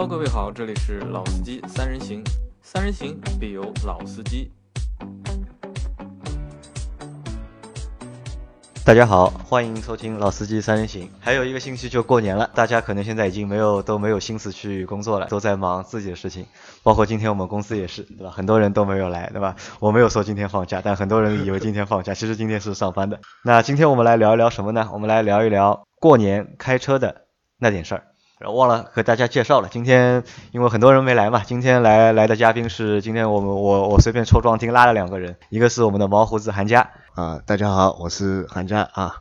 Hello，各位好，这里是老司机三人行，三人行必有老司机。大家好，欢迎收听老司机三人行。还有一个星期就过年了，大家可能现在已经没有都没有心思去工作了，都在忙自己的事情。包括今天我们公司也是，对吧？很多人都没有来，对吧？我没有说今天放假，但很多人以为今天放假，其实今天是上班的。那今天我们来聊一聊什么呢？我们来聊一聊过年开车的那点事儿。然后忘了和大家介绍了，今天因为很多人没来嘛，今天来来的嘉宾是今天我们我我随便抽壮丁拉了两个人，一个是我们的毛胡子韩佳啊，大家好，我是韩家啊。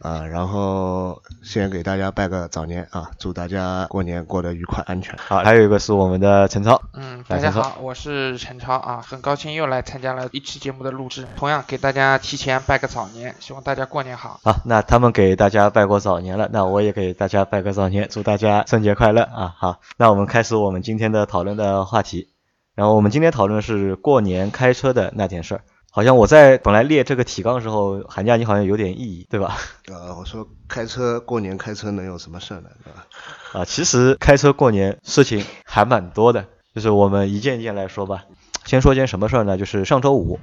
啊，然后先给大家拜个早年啊，祝大家过年过得愉快安全。好，还有一个是我们的陈超。嗯，大家好，我是陈超啊，很高兴又来参加了一期节目的录制，同样给大家提前拜个早年，希望大家过年好。好，那他们给大家拜过早年了，那我也给大家拜个早年，祝大家春节快乐啊！好，那我们开始我们今天的讨论的话题，然后我们今天讨论是过年开车的那件事儿。好像我在本来列这个提纲的时候，寒假你好像有点异议，对吧？呃，我说开车过年开车能有什么事呢，对吧？啊，其实开车过年事情还蛮多的，就是我们一件一件来说吧。先说件什么事儿呢？就是上周五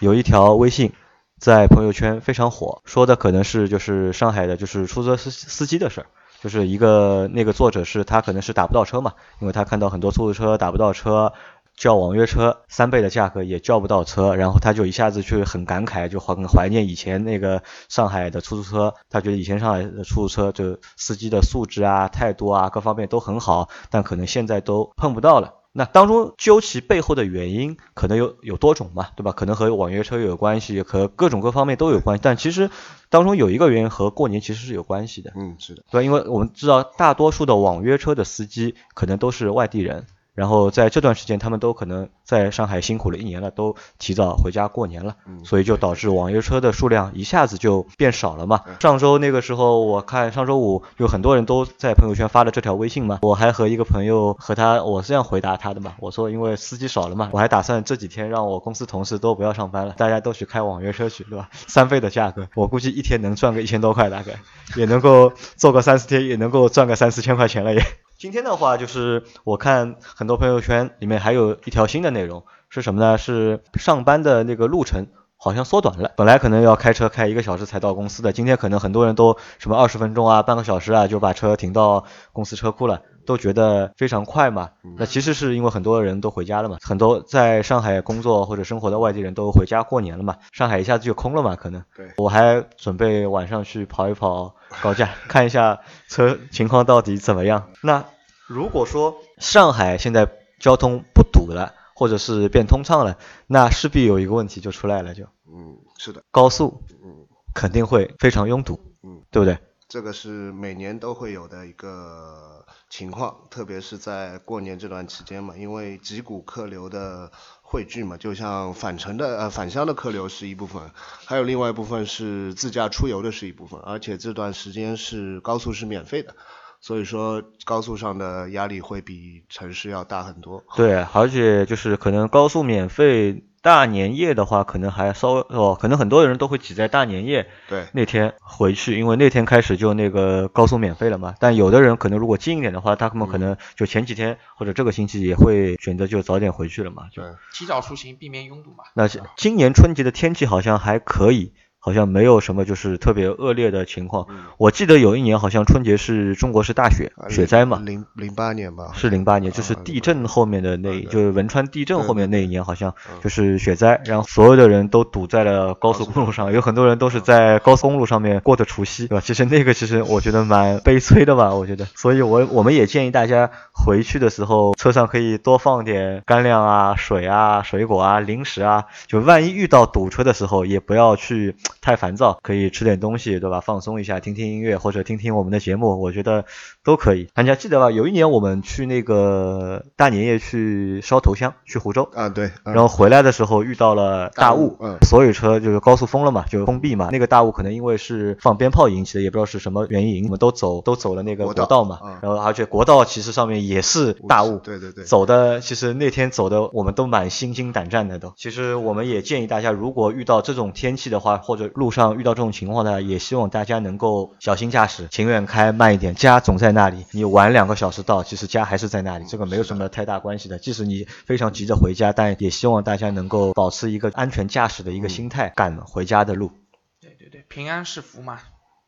有一条微信在朋友圈非常火，说的可能是就是上海的就是出租车司司机的事儿，就是一个那个作者是他可能是打不到车嘛，因为他看到很多出租车打不到车。叫网约车三倍的价格也叫不到车，然后他就一下子去很感慨，就很怀念以前那个上海的出租车。他觉得以前上海的出租车就司机的素质啊、态度啊各方面都很好，但可能现在都碰不到了。那当中究其背后的原因，可能有有多种嘛，对吧？可能和网约车有关系，和各种各方面都有关系。但其实当中有一个原因和过年其实是有关系的。嗯，是的，对，因为我们知道大多数的网约车的司机可能都是外地人。然后在这段时间，他们都可能在上海辛苦了一年了，都提早回家过年了，所以就导致网约车的数量一下子就变少了嘛。上周那个时候，我看上周五有很多人都在朋友圈发了这条微信嘛，我还和一个朋友和他，我是这样回答他的嘛，我说因为司机少了嘛，我还打算这几天让我公司同事都不要上班了，大家都去开网约车去，对吧？三倍的价格，我估计一天能赚个一千多块，大概也能够做个三四天，也能够赚个三四千块钱了也。今天的话，就是我看很多朋友圈里面还有一条新的内容，是什么呢？是上班的那个路程好像缩短了，本来可能要开车开一个小时才到公司的，今天可能很多人都什么二十分钟啊、半个小时啊就把车停到公司车库了，都觉得非常快嘛。那其实是因为很多人都回家了嘛，很多在上海工作或者生活的外地人都回家过年了嘛，上海一下子就空了嘛，可能。对。我还准备晚上去跑一跑。高架 看一下车情况到底怎么样？那如果说上海现在交通不堵了，或者是变通畅了，那势必有一个问题就出来了，就嗯是的，高速嗯肯定会非常拥堵，嗯对不对？这个是每年都会有的一个情况，特别是在过年这段期间嘛，因为几股客流的。汇聚嘛，就像返程的呃返乡的客流是一部分，还有另外一部分是自驾出游的是一部分，而且这段时间是高速是免费的，所以说高速上的压力会比城市要大很多。对，而且就是可能高速免费。大年夜的话，可能还稍微哦，可能很多人都会挤在大年夜对那天回去，因为那天开始就那个高速免费了嘛。但有的人可能如果近一点的话，他们可能就前几天或者这个星期也会选择就早点回去了嘛，就提早出行，避免拥堵嘛。那今年春节的天气好像还可以。好像没有什么就是特别恶劣的情况。我记得有一年好像春节是中国是大雪雪灾嘛，零零八年吧，是零八年，就是地震后面的那，就是汶川地震后面那一年好像就是雪灾，然后所有的人都堵在了高速公路上，有很多人都是在高速公路上面过的除夕，对吧？其实那个其实我觉得蛮悲催的吧，我觉得。所以我我们也建议大家回去的时候车上可以多放点干粮啊、水啊、水果啊、零食啊，就万一遇到堵车的时候也不要去。太烦躁，可以吃点东西，对吧？放松一下，听听音乐或者听听我们的节目，我觉得都可以。大家记得吧？有一年我们去那个大年夜去烧头香，去湖州啊，对。然后回来的时候遇到了大雾，嗯，所有车就是高速封了嘛，就封闭嘛。那个大雾可能因为是放鞭炮引起的，也不知道是什么原因，我们都走都走了那个国道嘛。然后而且国道其实上面也是大雾，对对对。走的其实那天走的我们都蛮心惊胆战的都。其实我们也建议大家，如果遇到这种天气的话，或者路上遇到这种情况呢，也希望大家能够小心驾驶，情愿开慢一点。家总在那里，你晚两个小时到，其实家还是在那里，这个没有什么太大关系的。即使你非常急着回家，但也希望大家能够保持一个安全驾驶的一个心态，赶回家的路。对对对，平安是福嘛。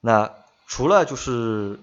那除了就是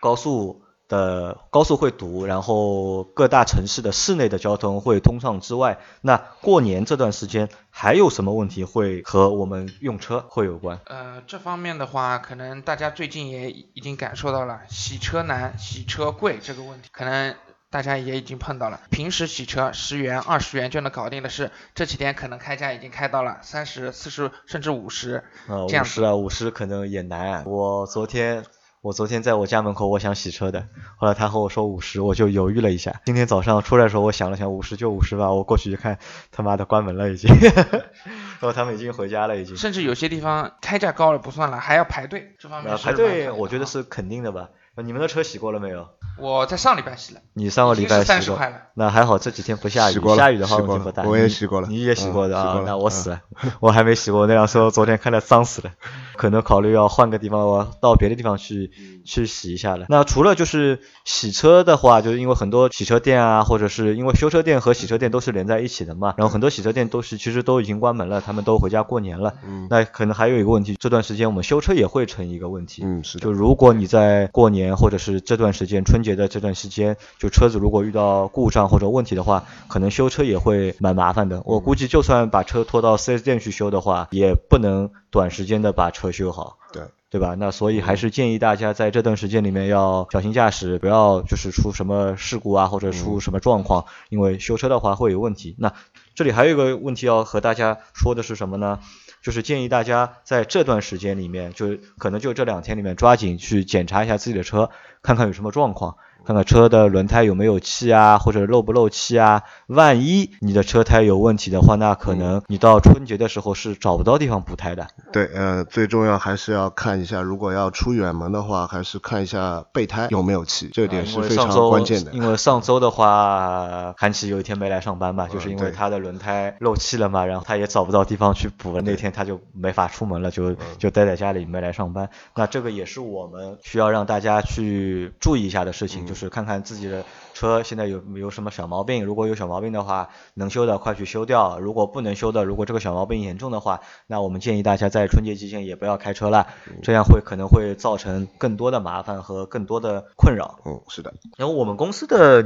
高速。的高速会堵，然后各大城市的市内的交通会通畅之外，那过年这段时间还有什么问题会和我们用车会有关？呃，这方面的话，可能大家最近也已经感受到了洗车难、洗车贵这个问题，可能大家也已经碰到了。平时洗车十元、二十元就能搞定的事，这几天可能开价已经开到了三十四十甚至五十。呃，五十啊，五十可能也难。我昨天。我昨天在我家门口，我想洗车的，后来他和我说五十，我就犹豫了一下。今天早上出来的时候，我想了想，五十就五十吧。我过去一看，他妈的关门了已经，然后他们已经回家了已经。甚至有些地方开价高了不算了，还要排队，这方面排队我觉得是肯定的吧。你们的车洗过了没有？我在上礼拜洗了。你上个礼拜洗过？那还好，这几天不下雨。下雨的话问题不大。我也洗过了。你也洗过的啊？那我死了，我还没洗过。那辆车昨天看的脏死了，可能考虑要换个地方，我到别的地方去去洗一下了。那除了就是洗车的话，就是因为很多洗车店啊，或者是因为修车店和洗车店都是连在一起的嘛，然后很多洗车店都是其实都已经关门了，他们都回家过年了。嗯。那可能还有一个问题，这段时间我们修车也会成一个问题。嗯，是的。就如果你在过年。或者是这段时间春节的这段时间，就车子如果遇到故障或者问题的话，可能修车也会蛮麻烦的。我估计就算把车拖到 4S 店去修的话，也不能短时间的把车修好。对，对吧？那所以还是建议大家在这段时间里面要小心驾驶，不要就是出什么事故啊，或者出什么状况，因为修车的话会有问题。那这里还有一个问题要和大家说的是什么呢？就是建议大家在这段时间里面，就可能就这两天里面，抓紧去检查一下自己的车，看看有什么状况。看看车的轮胎有没有气啊，或者漏不漏气啊？万一你的车胎有问题的话，那可能你到春节的时候是找不到地方补胎的。对，呃，最重要还是要看一下，如果要出远门的话，还是看一下备胎有没有气，这点是非常关键的。因为上周的话，韩琦有一天没来上班嘛，就是因为他的轮胎漏气了嘛，然后他也找不到地方去补了，那天他就没法出门了，就就待在家里没来上班。那这个也是我们需要让大家去注意一下的事情，就。就是看看自己的车现在有没有什么小毛病，如果有小毛病的话，能修的快去修掉；如果不能修的，如果这个小毛病严重的话，那我们建议大家在春节期间也不要开车了，这样会可能会造成更多的麻烦和更多的困扰。嗯，是的。然后我们公司的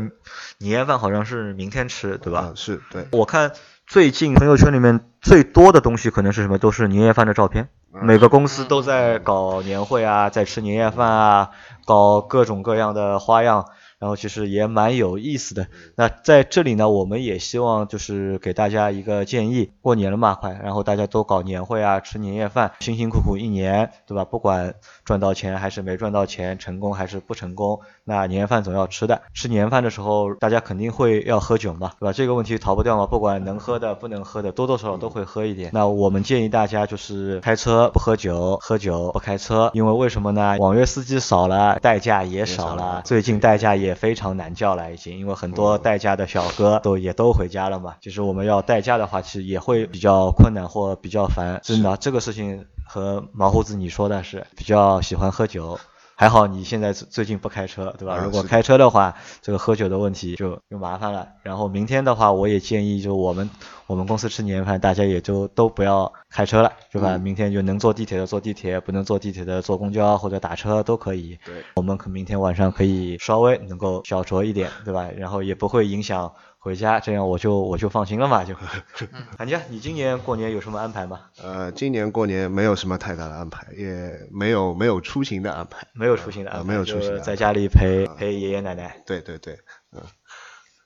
年夜饭好像是明天吃，对吧？是，对。我看最近朋友圈里面最多的东西可能是什么？都是年夜饭的照片。每个公司都在搞年会啊，在吃年夜饭啊，搞各种各样的花样。然后其实也蛮有意思的。那在这里呢，我们也希望就是给大家一个建议，过年了嘛，快，然后大家都搞年会啊，吃年夜饭，辛辛苦苦一年，对吧？不管赚到钱还是没赚到钱，成功还是不成功，那年夜饭总要吃的。吃年夜饭的时候，大家肯定会要喝酒嘛，对吧？这个问题逃不掉嘛，不管能喝的不能喝的，多多少少都会喝一点。那我们建议大家就是开车不喝酒，喝酒不开车，因为为什么呢？网约司机少了，代驾也少了，最近代驾也。非常难叫了，已经，因为很多代驾的小哥都也都回家了嘛。就是我们要代驾的话，其实也会比较困难或比较烦。真的，这个事情和毛胡子你说的是比较喜欢喝酒。还好你现在最近不开车，对吧？如果开车的话，这个喝酒的问题就就麻烦了。然后明天的话，我也建议就我们我们公司吃年夜饭，大家也就都不要开车了，对吧？明天就能坐地铁的坐地铁，不能坐地铁的坐公交或者打车都可以。对，我们可明天晚上可以稍微能够小酌一点，对吧？然后也不会影响。回家，这样我就我就放心了嘛，就。韩家，你今年过年有什么安排吗？呃，今年过年没有什么太大的安排，也没有没有出行的安排。没有出行的安排，没有出行，在家里陪陪爷爷奶奶。对对对，嗯。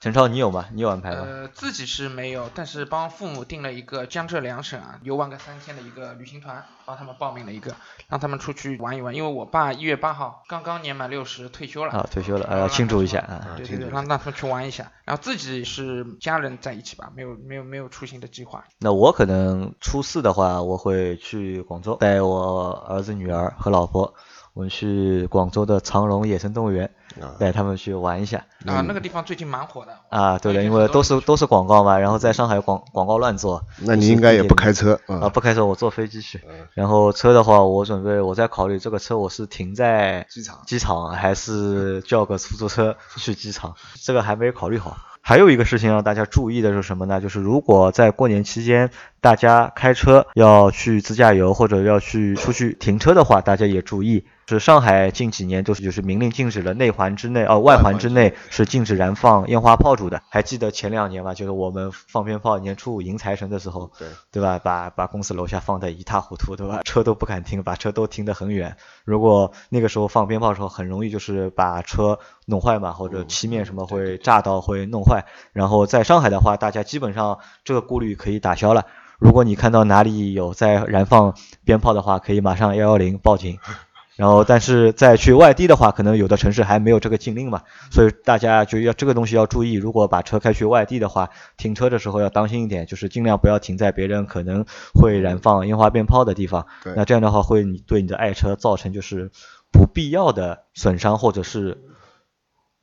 陈超，你有吗？你有安排吗？呃，自己是没有，但是帮父母订了一个江浙两省啊，游玩个三天的一个旅行团，帮他们报名了一个，让他们出去玩一玩。因为我爸一月八号刚刚年满六十退休了。啊，退休了，呃，庆祝一下啊。对对对，让让他们去玩一下。然后自己是家人在一起吧，没有没有没有出行的计划。那我可能初四的话，我会去广州，带我儿子女儿和老婆。我们去广州的长隆野生动物园，啊带他们去玩一下。啊，那个地方最近蛮火的。啊，对的，因为都是都是广告嘛，然后在上海广广告乱做。那你应该也不开车啊，啊？不开车，我坐飞机去。嗯然后车的话，我准备我在考虑这个车我是停在机场机场还是叫个出租车去机场，这个还没考虑好。还有一个事情让大家注意的是什么呢？就是如果在过年期间大家开车要去自驾游或者要去出去停车的话，大家也注意，是上海近几年都是就是明令禁止了内环之内，呃外环之内是禁止燃放烟花炮竹的。还记得前两年吧？就是我们放鞭炮年初五迎财神的时候，对对吧？把把公司楼下放得一塌糊涂，对吧？车都不敢停，把车都停得很远。如果那个时候放鞭炮的时候，很容易就是把车弄坏嘛，或者漆面什么会炸到，会弄坏。然后在上海的话，大家基本上这个顾虑可以打消了。如果你看到哪里有在燃放鞭炮的话，可以马上幺幺零报警。然后，但是在去外地的话，可能有的城市还没有这个禁令嘛，所以大家就要这个东西要注意。如果把车开去外地的话，停车的时候要当心一点，就是尽量不要停在别人可能会燃放烟花鞭炮的地方。对那这样的话，会你对你的爱车造成就是不必要的损伤或者是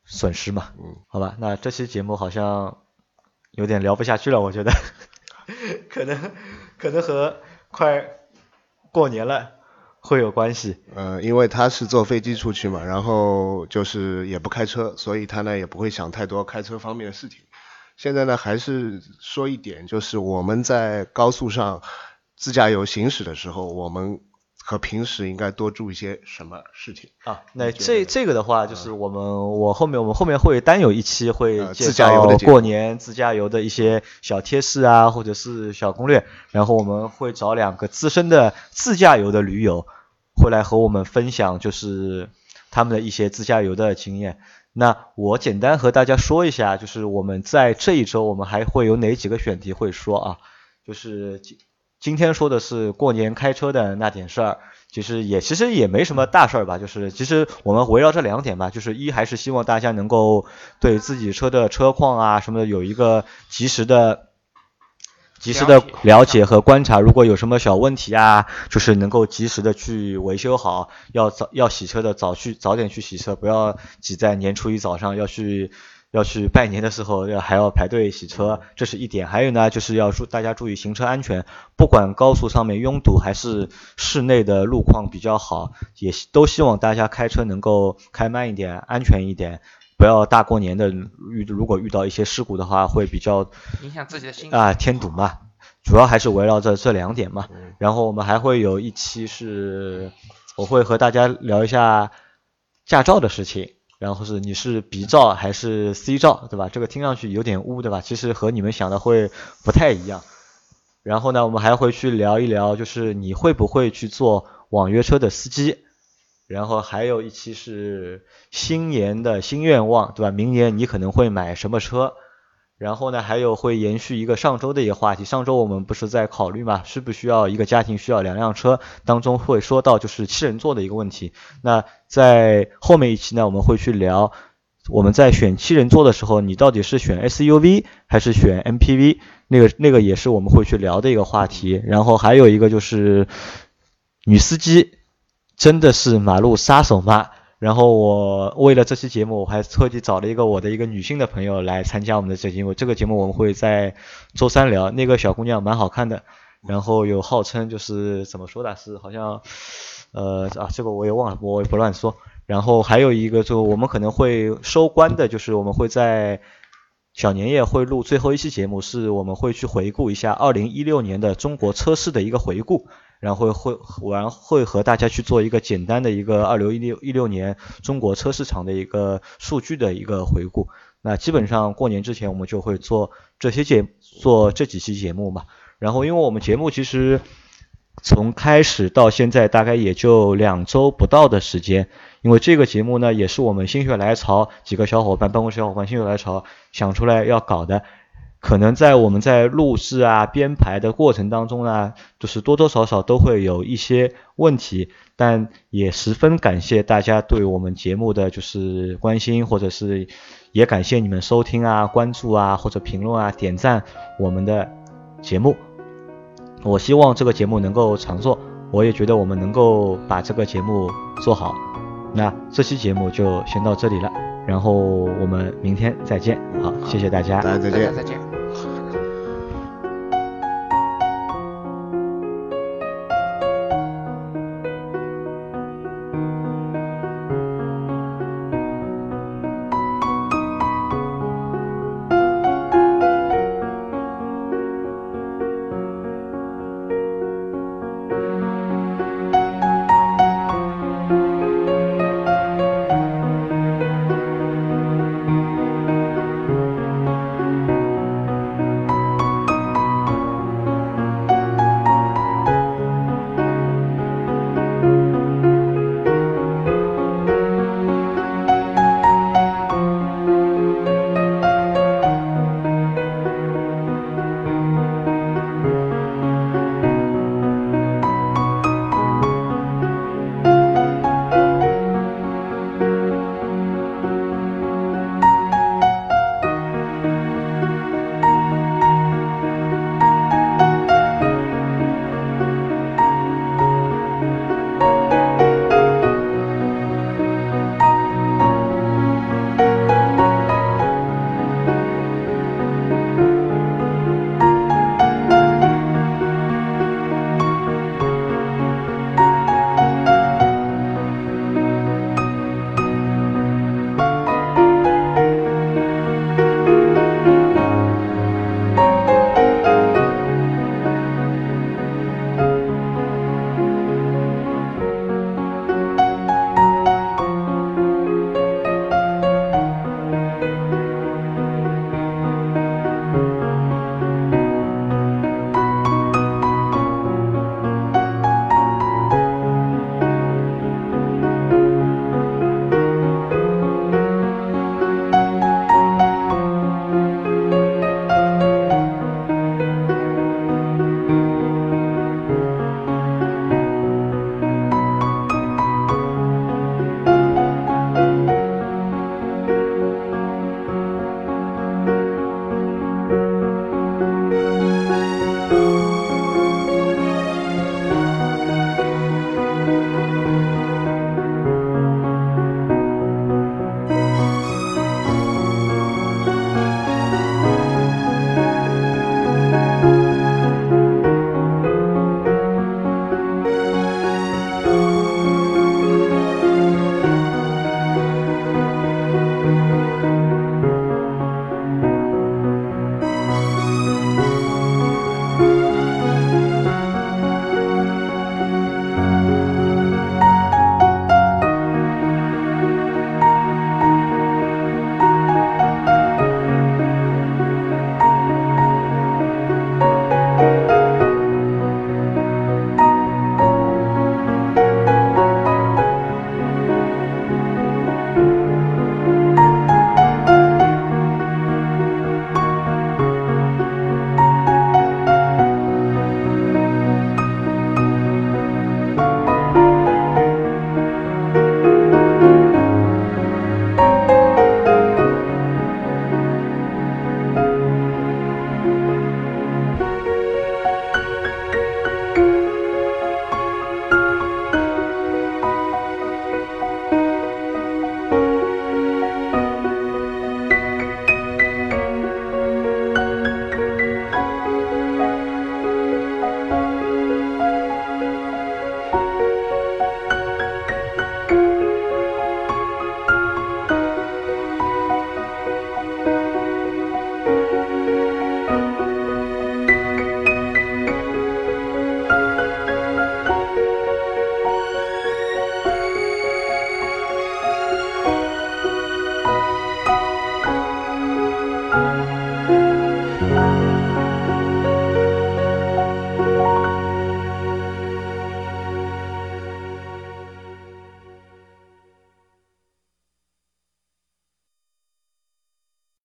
损失嘛。嗯，好吧，那这期节目好像有点聊不下去了，我觉得，可能可能和快过年了会有关系。呃，因为他是坐飞机出去嘛，然后就是也不开车，所以他呢也不会想太多开车方面的事情。现在呢，还是说一点，就是我们在高速上自驾游行驶的时候，我们和平时应该多注意些什么事情？啊，那这这个的话，就是我们我后面我们后面会单有一期会自驾游的过年自驾游的一些小贴士啊，或者是小攻略，然后我们会找两个资深的自驾游的驴友，会来和我们分享就是他们的一些自驾游的经验。那我简单和大家说一下，就是我们在这一周我们还会有哪几个选题会说啊？就是今今天说的是过年开车的那点事儿，其实也其实也没什么大事儿吧，就是其实我们围绕这两点吧，就是一还是希望大家能够对自己车的车况啊什么的有一个及时的。及时的了解和观察，如果有什么小问题啊，就是能够及时的去维修好。要早要洗车的早去早点去洗车，不要挤在年初一早上要去要去拜年的时候要还要排队洗车，这是一点。还有呢，就是要注大家注意行车安全，不管高速上面拥堵还是室内的路况比较好，也都希望大家开车能够开慢一点，安全一点。不要大过年的遇如果遇到一些事故的话，会比较影响自己的心情。啊，添堵嘛，主要还是围绕着这两点嘛。然后我们还会有一期是，我会和大家聊一下驾照的事情，然后是你是 B 照还是 C 照，对吧？这个听上去有点污，对吧？其实和你们想的会不太一样。然后呢，我们还会去聊一聊，就是你会不会去做网约车的司机。然后还有一期是新年的新愿望，对吧？明年你可能会买什么车？然后呢，还有会延续一个上周的一个话题。上周我们不是在考虑嘛，需不需要一个家庭需要两辆车？当中会说到就是七人座的一个问题。那在后面一期呢，我们会去聊我们在选七人座的时候，你到底是选 SUV 还是选 MPV？那个那个也是我们会去聊的一个话题。然后还有一个就是女司机真的是马路杀手吗？然后我为了这期节目，我还特地找了一个我的一个女性的朋友来参加我们的这节目。这个节目我们会在周三聊。那个小姑娘蛮好看的，然后有号称就是怎么说的，是好像呃啊这个我也忘了，我也不乱说。然后还有一个就我们可能会收官的，就是我们会在小年夜会录最后一期节目，是我们会去回顾一下二零一六年的中国车市的一个回顾。然后会会然会和大家去做一个简单的一个二零一六一六年中国车市场的一个数据的一个回顾。那基本上过年之前我们就会做这些节做这几期节目嘛。然后因为我们节目其实从开始到现在大概也就两周不到的时间，因为这个节目呢也是我们心血来潮几个小伙伴办公室小伙伴心血来潮想出来要搞的。可能在我们在录制啊编排的过程当中呢，就是多多少少都会有一些问题，但也十分感谢大家对我们节目的就是关心，或者是也感谢你们收听啊、关注啊或者评论啊、点赞我们的节目。我希望这个节目能够长做，我也觉得我们能够把这个节目做好。那这期节目就先到这里了，然后我们明天再见。好，谢谢大家。大家再见。再见。